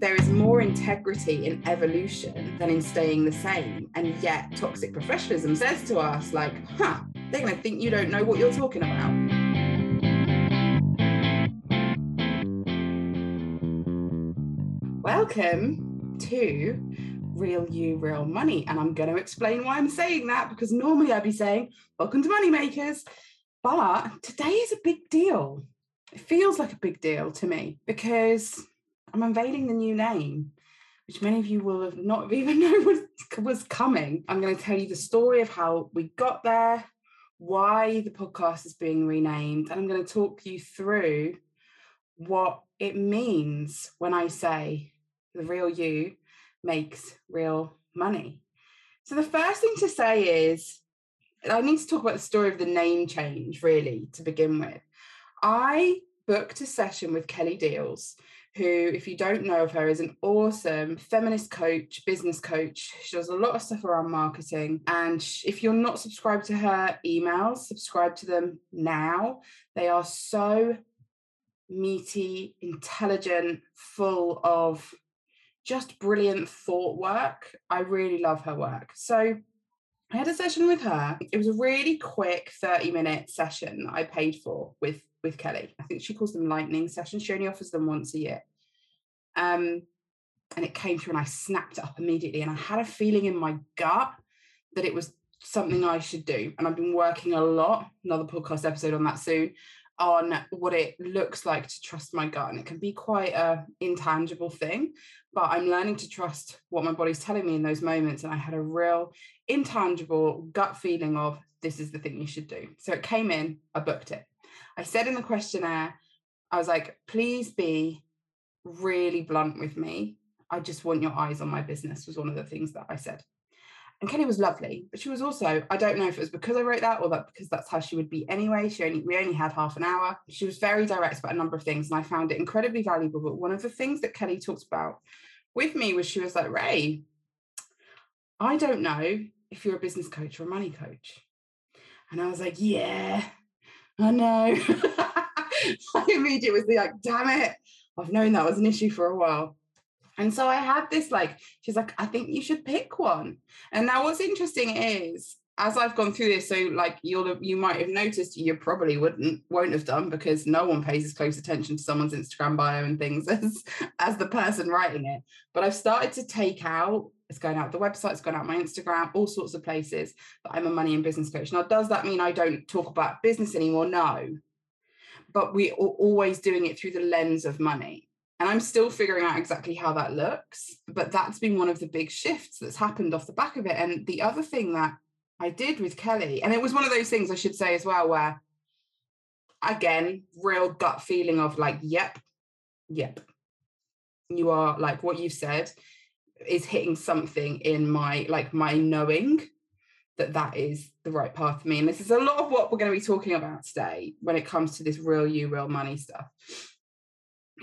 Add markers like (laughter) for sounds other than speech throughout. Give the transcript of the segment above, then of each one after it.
There is more integrity in evolution than in staying the same. And yet, toxic professionalism says to us, like, huh, they're going to think you don't know what you're talking about. Welcome to Real You, Real Money. And I'm going to explain why I'm saying that because normally I'd be saying, Welcome to Money Makers. But today is a big deal. It feels like a big deal to me because I'm unveiling the new name, which many of you will have not even (laughs) known was, was coming. I'm going to tell you the story of how we got there, why the podcast is being renamed, and I'm going to talk you through what it means when I say the real you makes real money. So, the first thing to say is I need to talk about the story of the name change, really, to begin with. I booked a session with Kelly Diels, who, if you don't know of her, is an awesome feminist coach, business coach. She does a lot of stuff around marketing. And if you're not subscribed to her emails, subscribe to them now. They are so meaty, intelligent, full of just brilliant thought work. I really love her work. So I had a session with her. It was a really quick 30 minute session that I paid for with with Kelly. I think she calls them lightning sessions. She only offers them once a year. Um, and it came through and I snapped up immediately. And I had a feeling in my gut that it was something I should do. And I've been working a lot, another podcast episode on that soon, on what it looks like to trust my gut. And it can be quite a intangible thing, but I'm learning to trust what my body's telling me in those moments. And I had a real intangible gut feeling of this is the thing you should do. So it came in, I booked it. I said in the questionnaire, I was like, please be really blunt with me. I just want your eyes on my business, was one of the things that I said. And Kelly was lovely, but she was also, I don't know if it was because I wrote that or that because that's how she would be anyway. She only we only had half an hour. She was very direct about a number of things, and I found it incredibly valuable. But one of the things that Kelly talked about with me was she was like, Ray, I don't know if you're a business coach or a money coach. And I was like, yeah, I know. (laughs) I immediately was like, damn it. I've known that was an issue for a while. And so I had this like, she's like, I think you should pick one. And now what's interesting is as I've gone through this, so like you'll you might have noticed, you probably wouldn't won't have done because no one pays as close attention to someone's Instagram bio and things (laughs) as as the person writing it. But I've started to take out it's going out the website, it's going out my Instagram, all sorts of places that I'm a money and business coach. Now, does that mean I don't talk about business anymore? No. But we are always doing it through the lens of money. And I'm still figuring out exactly how that looks. But that's been one of the big shifts that's happened off the back of it. And the other thing that I did with Kelly, and it was one of those things I should say as well, where again, real gut feeling of like, yep, yep. You are like what you've said is hitting something in my like my knowing that that is the right path for me and this is a lot of what we're going to be talking about today when it comes to this real you real money stuff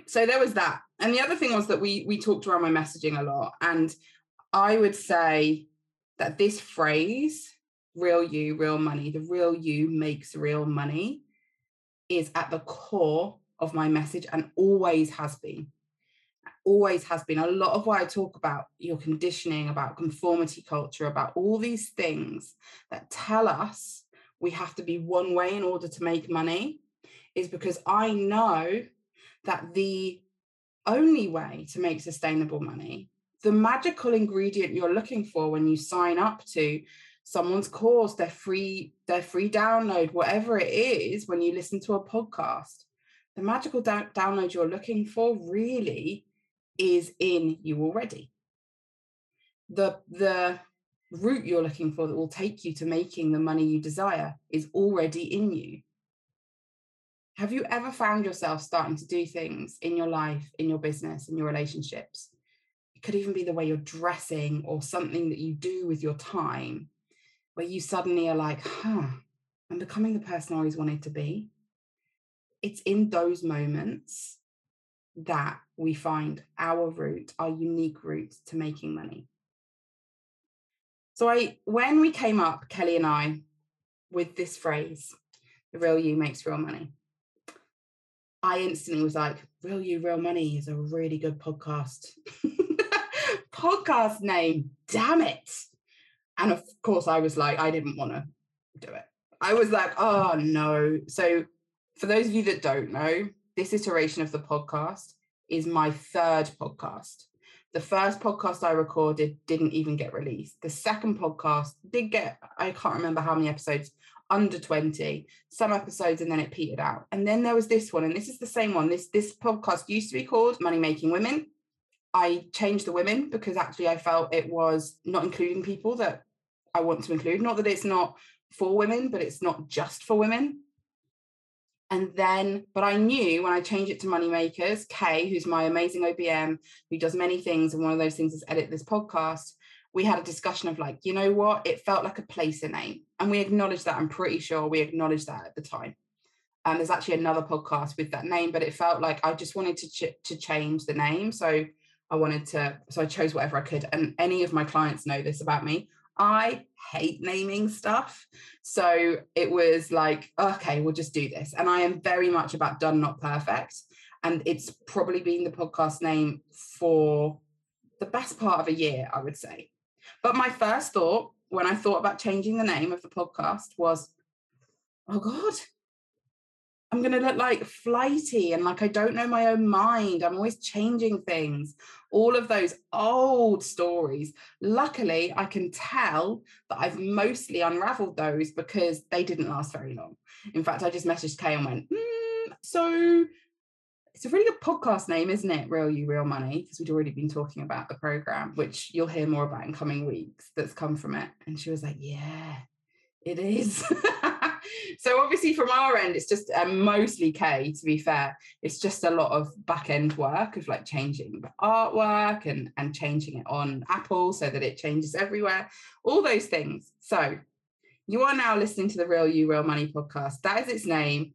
so there was that. And the other thing was that we we talked around my messaging a lot and i would say that this phrase real you real money the real you makes real money is at the core of my message and always has been. Always has been. A lot of what I talk about your conditioning, about conformity culture, about all these things that tell us we have to be one way in order to make money is because I know that the only way to make sustainable money, the magical ingredient you're looking for when you sign up to someone's course, their free, their free download, whatever it is, when you listen to a podcast, the magical da- download you're looking for really is in you already. The, the route you're looking for that will take you to making the money you desire is already in you. Have you ever found yourself starting to do things in your life, in your business, in your relationships? It could even be the way you're dressing or something that you do with your time where you suddenly are like, huh, I'm becoming the person I always wanted to be. It's in those moments that we find our route, our unique route to making money. So I when we came up, Kelly and I, with this phrase, the real you makes real money. I instantly was like, Real You, Real Money is a really good podcast. (laughs) podcast name, damn it. And of course, I was like, I didn't want to do it. I was like, oh no. So, for those of you that don't know, this iteration of the podcast is my third podcast. The first podcast I recorded didn't even get released. The second podcast did get, I can't remember how many episodes, under 20, some episodes, and then it petered out. And then there was this one, and this is the same one. This this podcast used to be called Money Making Women. I changed the women because actually I felt it was not including people that I want to include. Not that it's not for women, but it's not just for women. And then, but I knew when I changed it to Money Makers, Kay, who's my amazing OBM, who does many things, and one of those things is edit this podcast. We had a discussion of like, you know what? It felt like a placer name. And we acknowledged that. I'm pretty sure we acknowledged that at the time. And there's actually another podcast with that name, but it felt like I just wanted to ch- to change the name. So I wanted to, so I chose whatever I could. And any of my clients know this about me. I hate naming stuff. So it was like, okay, we'll just do this. And I am very much about done, not perfect. And it's probably been the podcast name for the best part of a year, I would say. But my first thought when I thought about changing the name of the podcast was, oh God, I'm going to look like flighty and like I don't know my own mind. I'm always changing things. All of those old stories. Luckily, I can tell that I've mostly unraveled those because they didn't last very long. In fact, I just messaged Kay and went, mm, so it's a really good podcast name, isn't it? Real You, Real Money, because we'd already been talking about the program, which you'll hear more about in coming weeks that's come from it. And she was like, yeah, it is. (laughs) so obviously from our end it's just um, mostly k to be fair it's just a lot of back end work of like changing the artwork and and changing it on apple so that it changes everywhere all those things so you are now listening to the real you real money podcast that is its name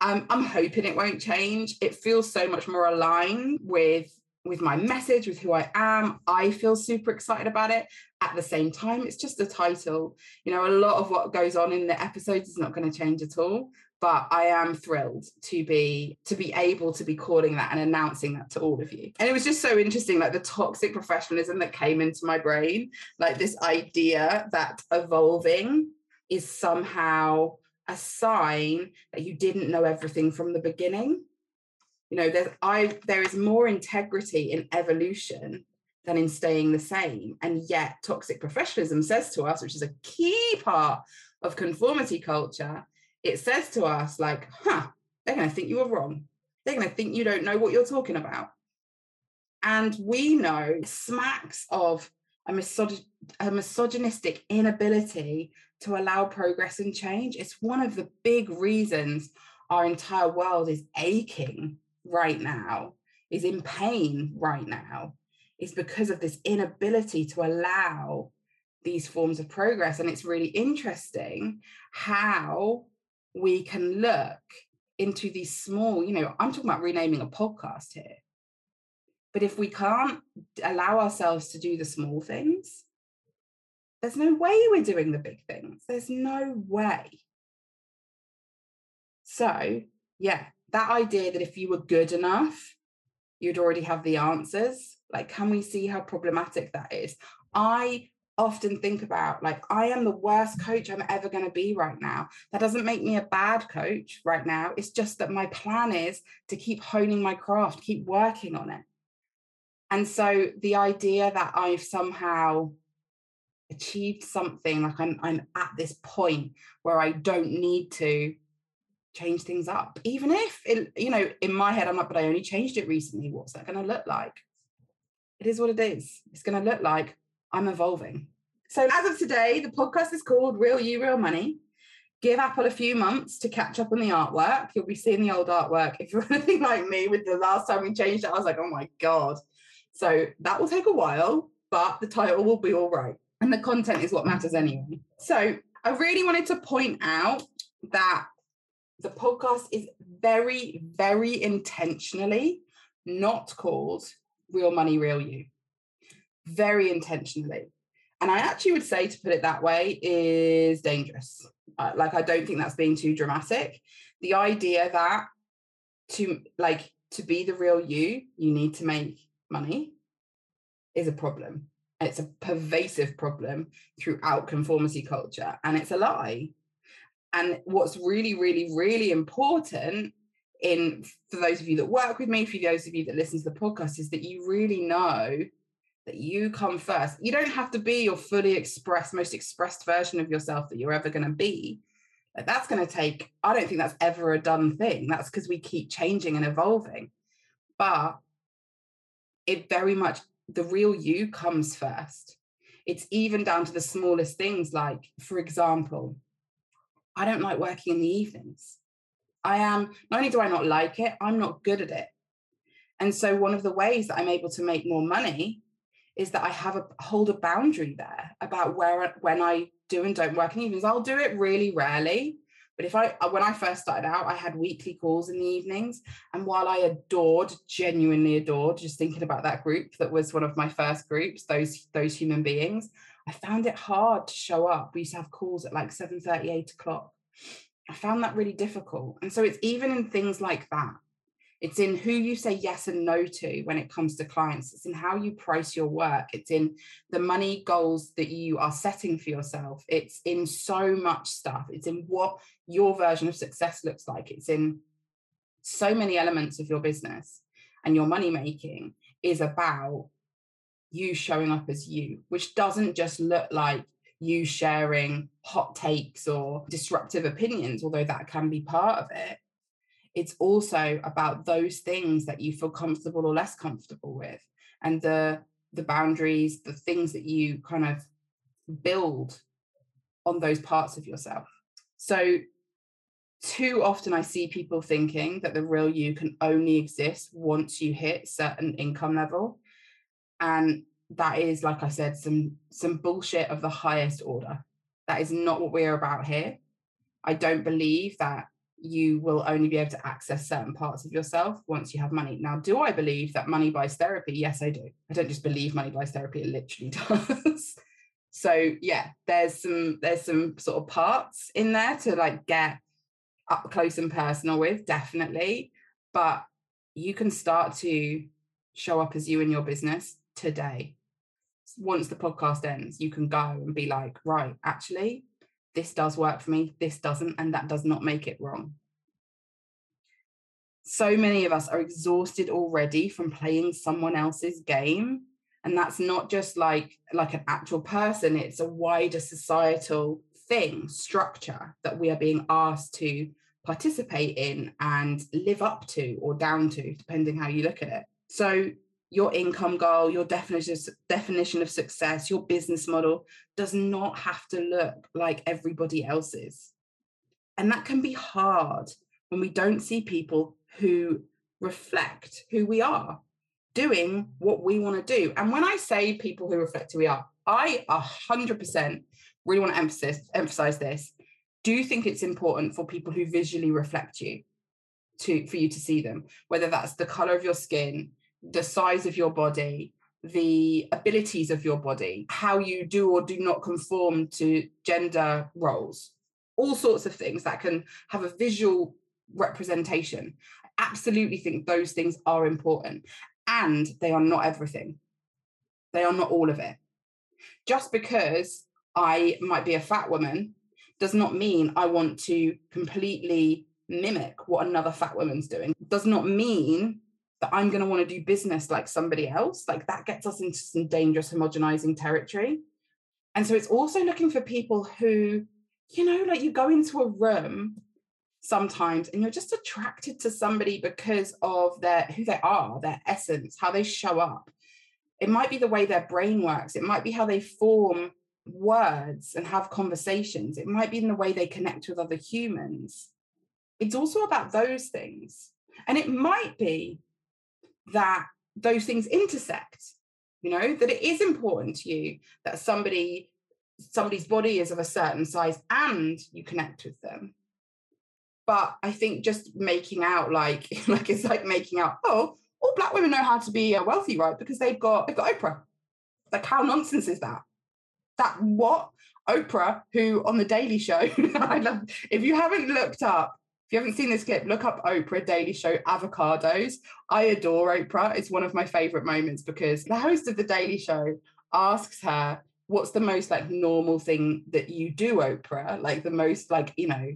um, i'm hoping it won't change it feels so much more aligned with with my message, with who I am. I feel super excited about it. At the same time, it's just a title. You know, a lot of what goes on in the episodes is not going to change at all. But I am thrilled to be to be able to be calling that and announcing that to all of you. And it was just so interesting, like the toxic professionalism that came into my brain, like this idea that evolving is somehow a sign that you didn't know everything from the beginning. You know there's i there is more integrity in evolution than in staying the same. And yet toxic professionalism says to us which is a key part of conformity culture it says to us like huh they're going to think you were wrong. They're going to think you don't know what you're talking about. And we know smacks of a, misog- a misogynistic inability to allow progress and change it's one of the big reasons our entire world is aching right now, is in pain right now, is because of this inability to allow these forms of progress. And it's really interesting how we can look into these small, you know, I'm talking about renaming a podcast here. But if we can't allow ourselves to do the small things, there's no way we're doing the big things. There's no way. So, yeah, that idea that if you were good enough, you'd already have the answers. Like, can we see how problematic that is? I often think about like I am the worst coach I'm ever going to be right now. That doesn't make me a bad coach right now. It's just that my plan is to keep honing my craft, keep working on it. And so the idea that I've somehow achieved something like I'm I'm at this point where I don't need to change things up even if it, you know in my head i'm like but i only changed it recently. What's that going to look like? It is what it is. It's going to look like i'm evolving. So as of today the podcast is called real you real money. Give apple a few months to catch up on the artwork. You'll be seeing the old artwork. If you're (laughs) anything like me with the last time we changed it i was like oh my god. So that will take a while but the title will be all right and the content is what matters anyway so i really wanted to point out that the podcast is very, very intentionally not called Real Money, Real You. Very intentionally. And I actually would say to put it that way is dangerous. Uh, like, I don't think that's being too dramatic. The idea that to like to be the real you, you need to make money is a problem. It's a pervasive problem throughout conformity culture, and it's a lie. And what's really, really, really important in for those of you that work with me, for those of you that listen to the podcast, is that you really know that you come first. You don't have to be your fully expressed, most expressed version of yourself that you're ever going to be. That's going to take, I don't think that's ever a done thing. That's because we keep changing and evolving. But it very much, the real you comes first. It's even down to the smallest things, like, for example, I don't like working in the evenings. I am, not only do I not like it, I'm not good at it. And so one of the ways that I'm able to make more money is that I have a hold a boundary there about where when I do and don't work in evenings. I'll do it really rarely. But if I uh, when I first started out, I had weekly calls in the evenings. And while I adored, genuinely adored, just thinking about that group that was one of my first groups, those those human beings, I found it hard to show up. We used to have calls at like 7 30, 8 o'clock. I found that really difficult. And so it's even in things like that. It's in who you say yes and no to when it comes to clients. It's in how you price your work. It's in the money goals that you are setting for yourself. It's in so much stuff. It's in what your version of success looks like. It's in so many elements of your business and your money making is about you showing up as you, which doesn't just look like you sharing hot takes or disruptive opinions, although that can be part of it. It's also about those things that you feel comfortable or less comfortable with, and the the boundaries, the things that you kind of build on those parts of yourself. So too often I see people thinking that the real you can only exist once you hit certain income level. And that is like i said some some bullshit of the highest order that is not what we're about here i don't believe that you will only be able to access certain parts of yourself once you have money. Now do i believe that money buys therapy? Yes i do. I don't just believe money buys therapy it literally (laughs) does. So yeah there's some there's some sort of parts in there to like get up close and personal with definitely but you can start to show up as you in your business today. Once the podcast ends, you can go and be like, right, actually, this does work for me, this doesn't, and that does not make it wrong. So many of us are exhausted already from playing someone else's game. And that's not just like, like an actual person, it's a wider societal thing, structure that we are being asked to participate in and live up to or down to, depending how you look at it. So your income goal, your definition of, definition of success, your business model does not have to look like everybody else's. And that can be hard when we don't see people who reflect who we are, doing what we want to do. And when I say people who reflect who we are, I 100% really want to emphasize, emphasize this. Do you think it's important for people who visually reflect you to for you to see them, whether that's the color of your skin, the size of your body, the abilities of your body, how you do or do not conform to gender roles, all sorts of things that can have a visual representation. I absolutely think those things are important and they are not everything. They are not all of it. Just because I might be a fat woman does not mean I want to completely mimic what another fat woman's doing. Does not mean that I'm going to want to do business like somebody else, like that gets us into some dangerous homogenizing territory. And so it's also looking for people who, you know, like you go into a room sometimes and you're just attracted to somebody because of their who they are, their essence, how they show up. It might be the way their brain works, it might be how they form words and have conversations, it might be in the way they connect with other humans. It's also about those things. And it might be that those things intersect you know that it is important to you that somebody somebody's body is of a certain size and you connect with them. But i think just making out like (laughs) like it's like making out oh all black women know how to be uh, wealthy right? Because they've got they've got oprah. Like how nonsense is that? That what? Oprah who on the daily show (laughs) i love if you haven't looked up If you haven't seen this clip, look up Oprah Daily Show avocados. I adore Oprah. It's one of my favorite moments because the host of the Daily Show asks her, What's the most like normal thing that you do, Oprah? Like the most like, you know,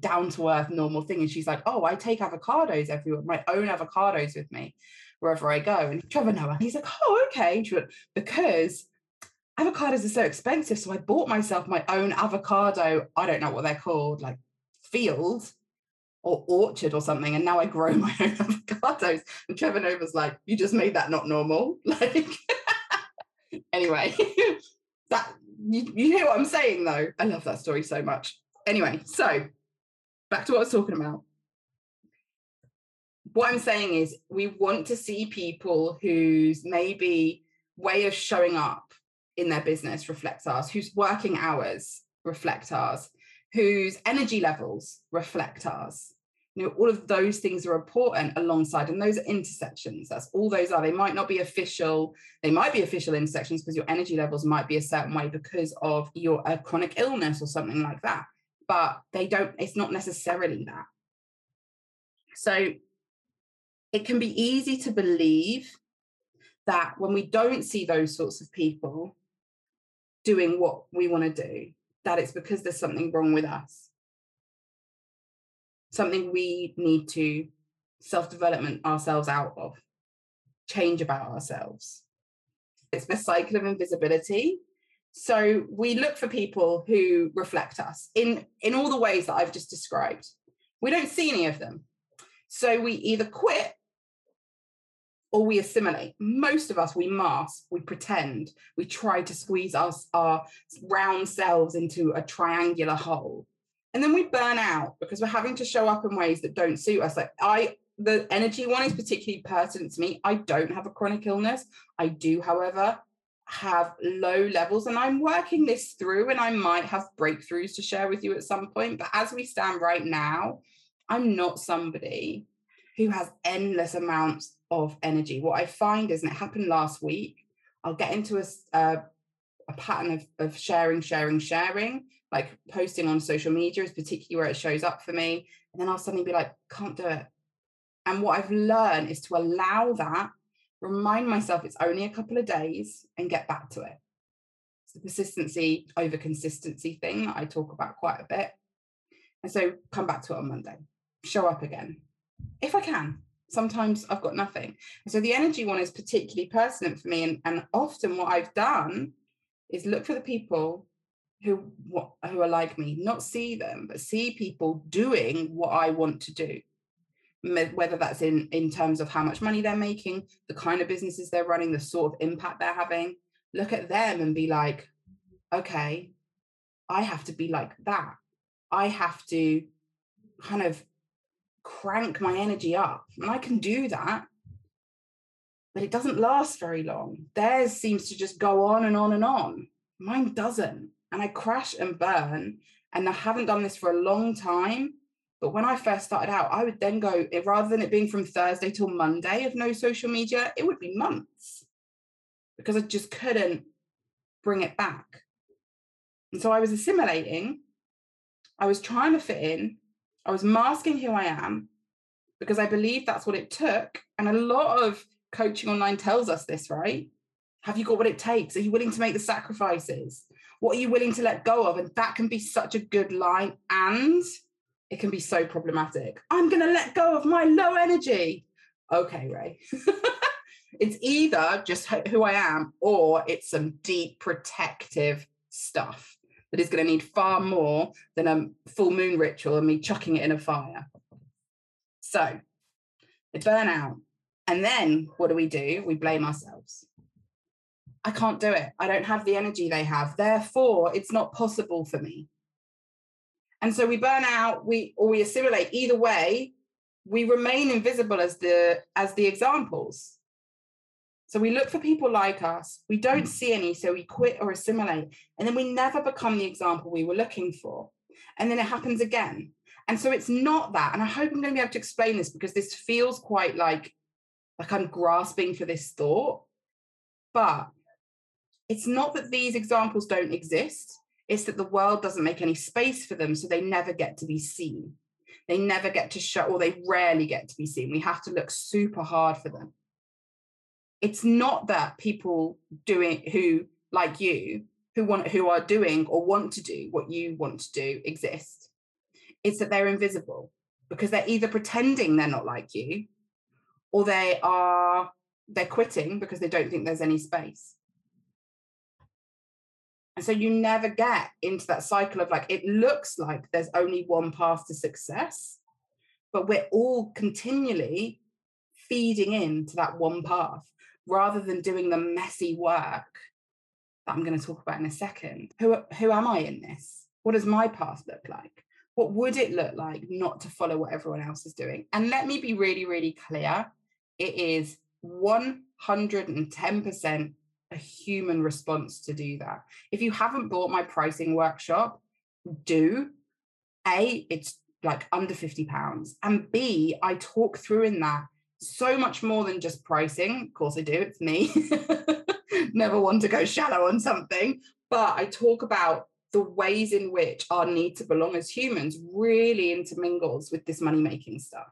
down to earth normal thing. And she's like, Oh, I take avocados everywhere, my own avocados with me wherever I go. And Trevor Noah, he's like, Oh, okay. She went Because avocados are so expensive. So I bought myself my own avocado, I don't know what they're called, like field or orchard or something. And now I grow (laughs) my own avocados. And Trevor Noah's like, You just made that not normal. (laughs) Like, anyway, (laughs) that you, you hear what I'm saying though. I love that story so much. Anyway, so back to what I was talking about. What I'm saying is, we want to see people whose maybe way of showing up in their business reflects ours, whose working hours reflect ours, whose energy levels reflect ours. You know, all of those things are important alongside, and those are intersections. That's all those are. They might not be official, they might be official intersections because your energy levels might be a certain way because of your a chronic illness or something like that. But they don't, it's not necessarily that. So it can be easy to believe that when we don't see those sorts of people doing what we want to do, that it's because there's something wrong with us. Something we need to self development ourselves out of, change about ourselves. It's the cycle of invisibility. So we look for people who reflect us in, in all the ways that I've just described. We don't see any of them. So we either quit or we assimilate. Most of us, we mask, we pretend, we try to squeeze us, our round selves into a triangular hole. And then we burn out because we're having to show up in ways that don't suit us. Like I, the energy one is particularly pertinent to me. I don't have a chronic illness. I do, however, have low levels and I'm working this through and I might have breakthroughs to share with you at some point. But as we stand right now, I'm not somebody who has endless amounts of energy. What I find is, and it happened last week, I'll get into a, a, uh, a pattern of, of sharing, sharing, sharing, like posting on social media is particularly where it shows up for me. And then I'll suddenly be like, can't do it. And what I've learned is to allow that, remind myself it's only a couple of days and get back to it. It's the persistency over consistency thing that I talk about quite a bit. And so come back to it on Monday, show up again, if I can. Sometimes I've got nothing. so the energy one is particularly pertinent for me. And, and often what I've done is look for the people who who are like me, not see them, but see people doing what I want to do. Whether that's in in terms of how much money they're making, the kind of businesses they're running, the sort of impact they're having. Look at them and be like, okay, I have to be like that. I have to kind of crank my energy up. And I can do that, but it doesn't last very long. Theirs seems to just go on and on and on. Mine doesn't. And I crash and burn. And I haven't done this for a long time. But when I first started out, I would then go, eh, rather than it being from Thursday till Monday of no social media, it would be months because I just couldn't bring it back. And so I was assimilating. I was trying to fit in. I was masking who I am because I believe that's what it took. And a lot of coaching online tells us this, right? Have you got what it takes? Are you willing to make the sacrifices? What are you willing to let go of? And that can be such a good line. And it can be so problematic. I'm going to let go of my low energy. Okay, Ray. (laughs) it's either just who I am or it's some deep protective stuff that is going to need far more than a full moon ritual and me chucking it in a fire. So they burn out. And then what do we do? We blame ourselves. I can't do it. I don't have the energy they have. Therefore, it's not possible for me. And so we burn out, we or we assimilate. Either way, we remain invisible as the as the examples. So we look for people like us. We don't mm. see any, so we quit or assimilate. And then we never become the example we were looking for. And then it happens again. And so it's not that. And I hope I'm going to be able to explain this because this feels quite like, like I'm grasping for this thought. But it's not that these examples don't exist, it's that the world doesn't make any space for them. So they never get to be seen. They never get to show, or they rarely get to be seen. We have to look super hard for them. It's not that people doing who, like you, who want who are doing or want to do what you want to do exist. It's that they're invisible because they're either pretending they're not like you or they are they're quitting because they don't think there's any space. And so you never get into that cycle of like, it looks like there's only one path to success, but we're all continually feeding into that one path rather than doing the messy work that I'm going to talk about in a second. Who, who am I in this? What does my path look like? What would it look like not to follow what everyone else is doing? And let me be really, really clear it is 110% a human response to do that. If you haven't bought my pricing workshop, do. A, it's like under 50 pounds. And B, I talk through in that so much more than just pricing. Of course, I do, it's me. (laughs) Never want to go shallow on something. But I talk about the ways in which our need to belong as humans really intermingles with this money making stuff.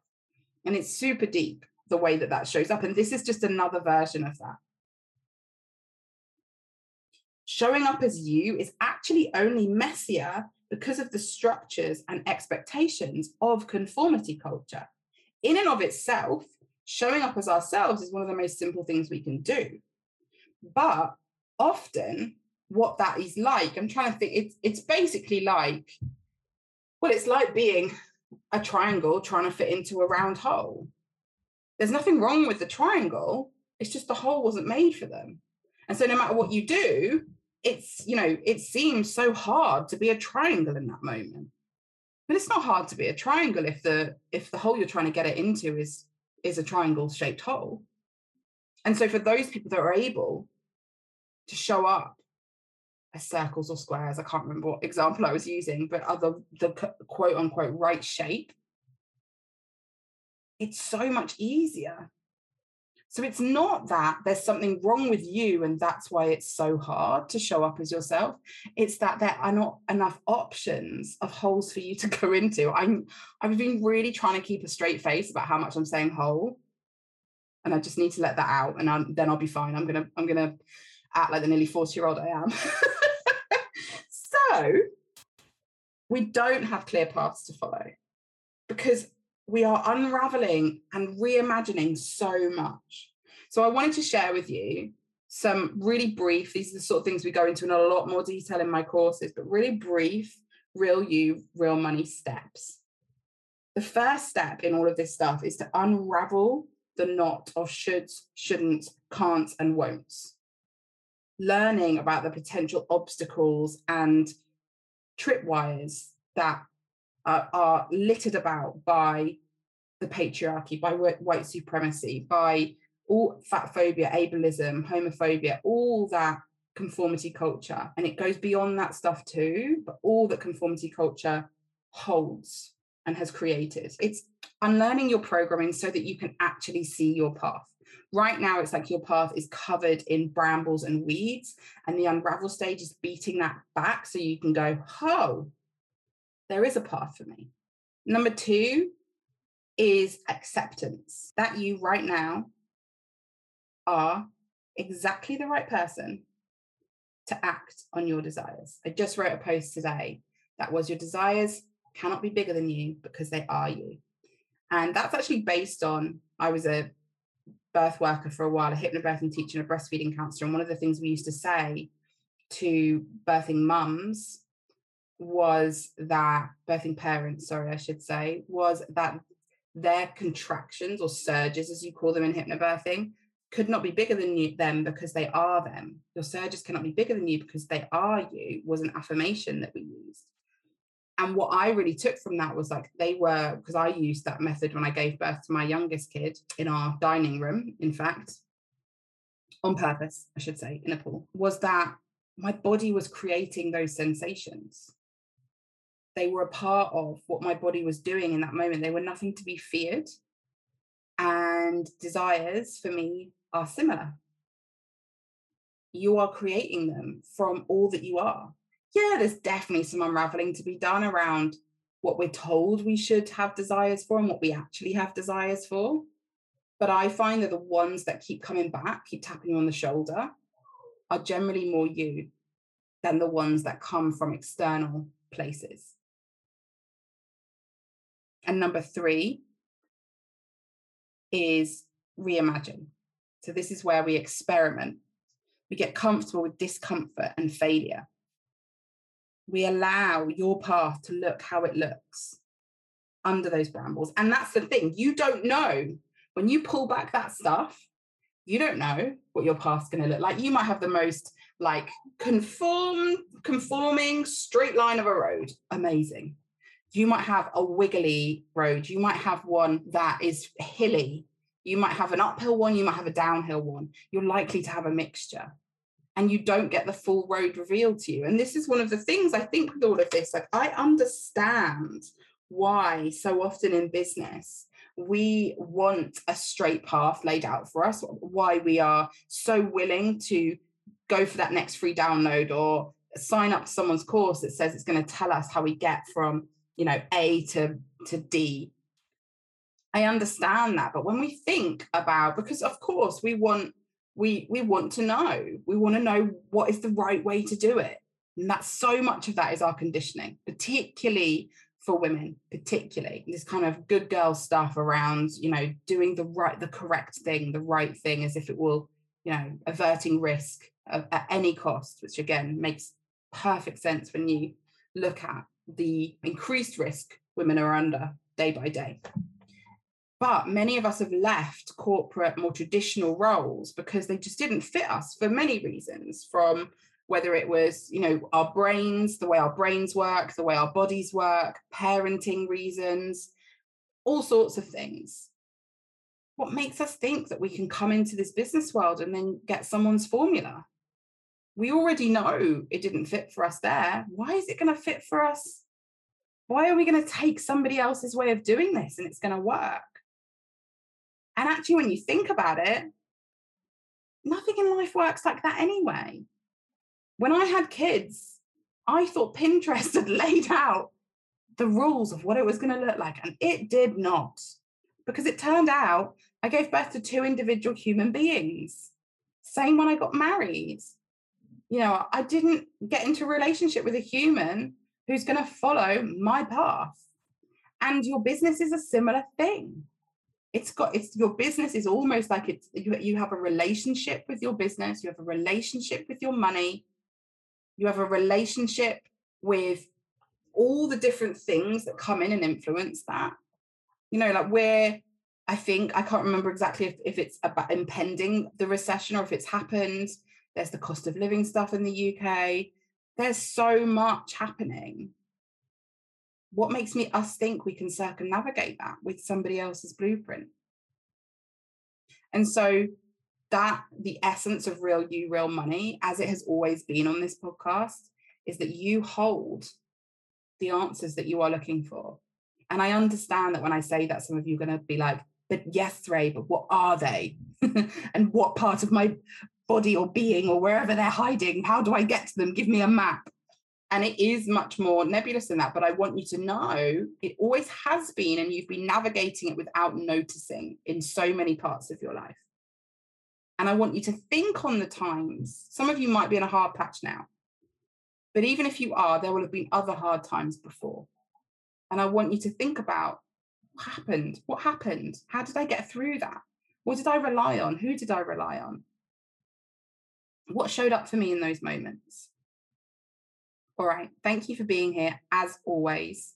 And it's super deep the way that that shows up. And this is just another version of that showing up as you is actually only messier because of the structures and expectations of conformity culture. In and of itself, showing up as ourselves is one of the most simple things we can do. But often, what that is like, I'm trying to think, it's, it's basically like, well, it's like being a triangle trying to fit into a round hole. There's nothing wrong with the triangle, it's just the hole wasn't made for them. And so, no matter what you do, it's you know it seems so hard to be a triangle in that moment but it's not hard to be a triangle if the if the hole you're trying to get it into is is a triangle shaped hole. And so for those people that are able to show up as circles or squares i can't remember what example i was using but other the quote unquote right shape it's so much easier so it's not that there's something wrong with you and that's why it's so hard to show up as yourself. It's that there are not enough options of holes for you to (laughs) go into. I'm I've been really trying to keep a straight face about how much I'm saying hole. And I just need to let that out and I'm, then I'll be fine. I'm gonna I'm gonna act like the nearly 40 year old I am. (laughs) so we don't have clear paths to follow because we are unraveling and reimagining so much. So I wanted to share with you some really brief, these are the sort of things we go into in a lot more detail in my courses, but really brief, real you, real money steps. The first step in all of this stuff is to unravel the knot of shoulds, shouldn't, can'ts, and won'ts. Learning about the potential obstacles and tripwires that uh, are littered about by the patriarchy, by white supremacy, by all fat phobia, ableism, homophobia, all that conformity culture. And it goes beyond that stuff too, but all that conformity culture holds and has created. It's unlearning your programming so that you can actually see your path. Right now, it's like your path is covered in brambles and weeds, and the unravel stage is beating that back so you can go, oh, there is a path for me. Number two is acceptance that you right now are exactly the right person to act on your desires. I just wrote a post today that was your desires cannot be bigger than you because they are you. And that's actually based on I was a birth worker for a while, a hypnobirthing teacher and a breastfeeding counselor. And one of the things we used to say to birthing mums was that birthing parents, sorry, I should say, was that their contractions or surges, as you call them in hypnobirthing, could not be bigger than you, them because they are them. Your surges cannot be bigger than you because they are you, was an affirmation that we used. And what I really took from that was like they were, because I used that method when I gave birth to my youngest kid in our dining room, in fact, on purpose, I should say, in a pool, was that my body was creating those sensations they were a part of what my body was doing in that moment. They were nothing to be feared. And desires for me are similar. You are creating them from all that you are. Yeah, there's definitely some unraveling to be done around what we're told we should have desires for and what we actually have desires for. But I find that the ones that keep coming back, keep tapping on the shoulder, are generally more you than the ones that come from external places. And number three is reimagine. So, this is where we experiment. We get comfortable with discomfort and failure. We allow your path to look how it looks under those brambles. And that's the thing, you don't know when you pull back that stuff, you don't know what your path's going to look like. You might have the most like conform, conforming straight line of a road. Amazing. You might have a wiggly road. You might have one that is hilly. You might have an uphill one. You might have a downhill one. You're likely to have a mixture and you don't get the full road revealed to you. And this is one of the things I think with all of this, like I understand why so often in business we want a straight path laid out for us, why we are so willing to go for that next free download or sign up to someone's course that says it's going to tell us how we get from you know a to to d. I understand that but when we think about because of course we want we we want to know. We want to know what is the right way to do it. And that's so much of that is our conditioning particularly for women particularly. This kind of good girl stuff around you know doing the right the correct thing the right thing as if it will you know averting risk at any cost, which again makes perfect sense when you look at the increased risk women are under day by day. But many of us have left corporate, more traditional roles because they just didn't fit us for many reasons, from whether it was, you know, our brains, the way our brains work, the way our bodies work, parenting reasons, all sorts of things what makes us think that we can come into this business world and then get someone's formula? We already know it didn't fit for us there. Why is it going to fit for us? Why are we going to take somebody else's way of doing this and it's going to work? And actually, when you think about it, nothing in life works like that anyway. When I had kids, I thought Pinterest (laughs) had laid out the rules of what it was going to look like, and it did not. Because it turned out I gave birth to two individual human beings. Same when I got married. You know, I didn't get into a relationship with a human who's going to follow my path. And your business is a similar thing. It's got it's your business is almost like it's you, you have a relationship with your business, you have a relationship with your money, you have a relationship with all the different things that come in and influence that. You know, like we're I think I can't remember exactly if, if it's about impending the recession or if it's happened. There's the cost of living stuff in the UK. There's so much happening. What makes me us think we can circumnavigate that with somebody else's blueprint? And so that the essence of real you, real money, as it has always been on this podcast, is that you hold the answers that you are looking for. And I understand that when I say that, some of you are going to be like, but yes, Ray, but what are they? (laughs) and what part of my body or being or wherever they're hiding, how do I get to them? Give me a map. And it is much more nebulous than that. But I want you to know it always has been, and you've been navigating it without noticing in so many parts of your life. And I want you to think on the times. Some of you might be in a hard patch now. But even if you are, there will have been other hard times before. And I want you to think about what happened? What happened? How did I get through that? What did I rely on? Who did I rely on? What showed up for me in those moments? All right. Thank you for being here as always.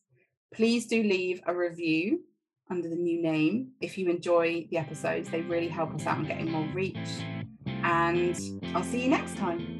Please do leave a review under the new name if you enjoy the episodes. They really help us out in getting more reach. And I'll see you next time.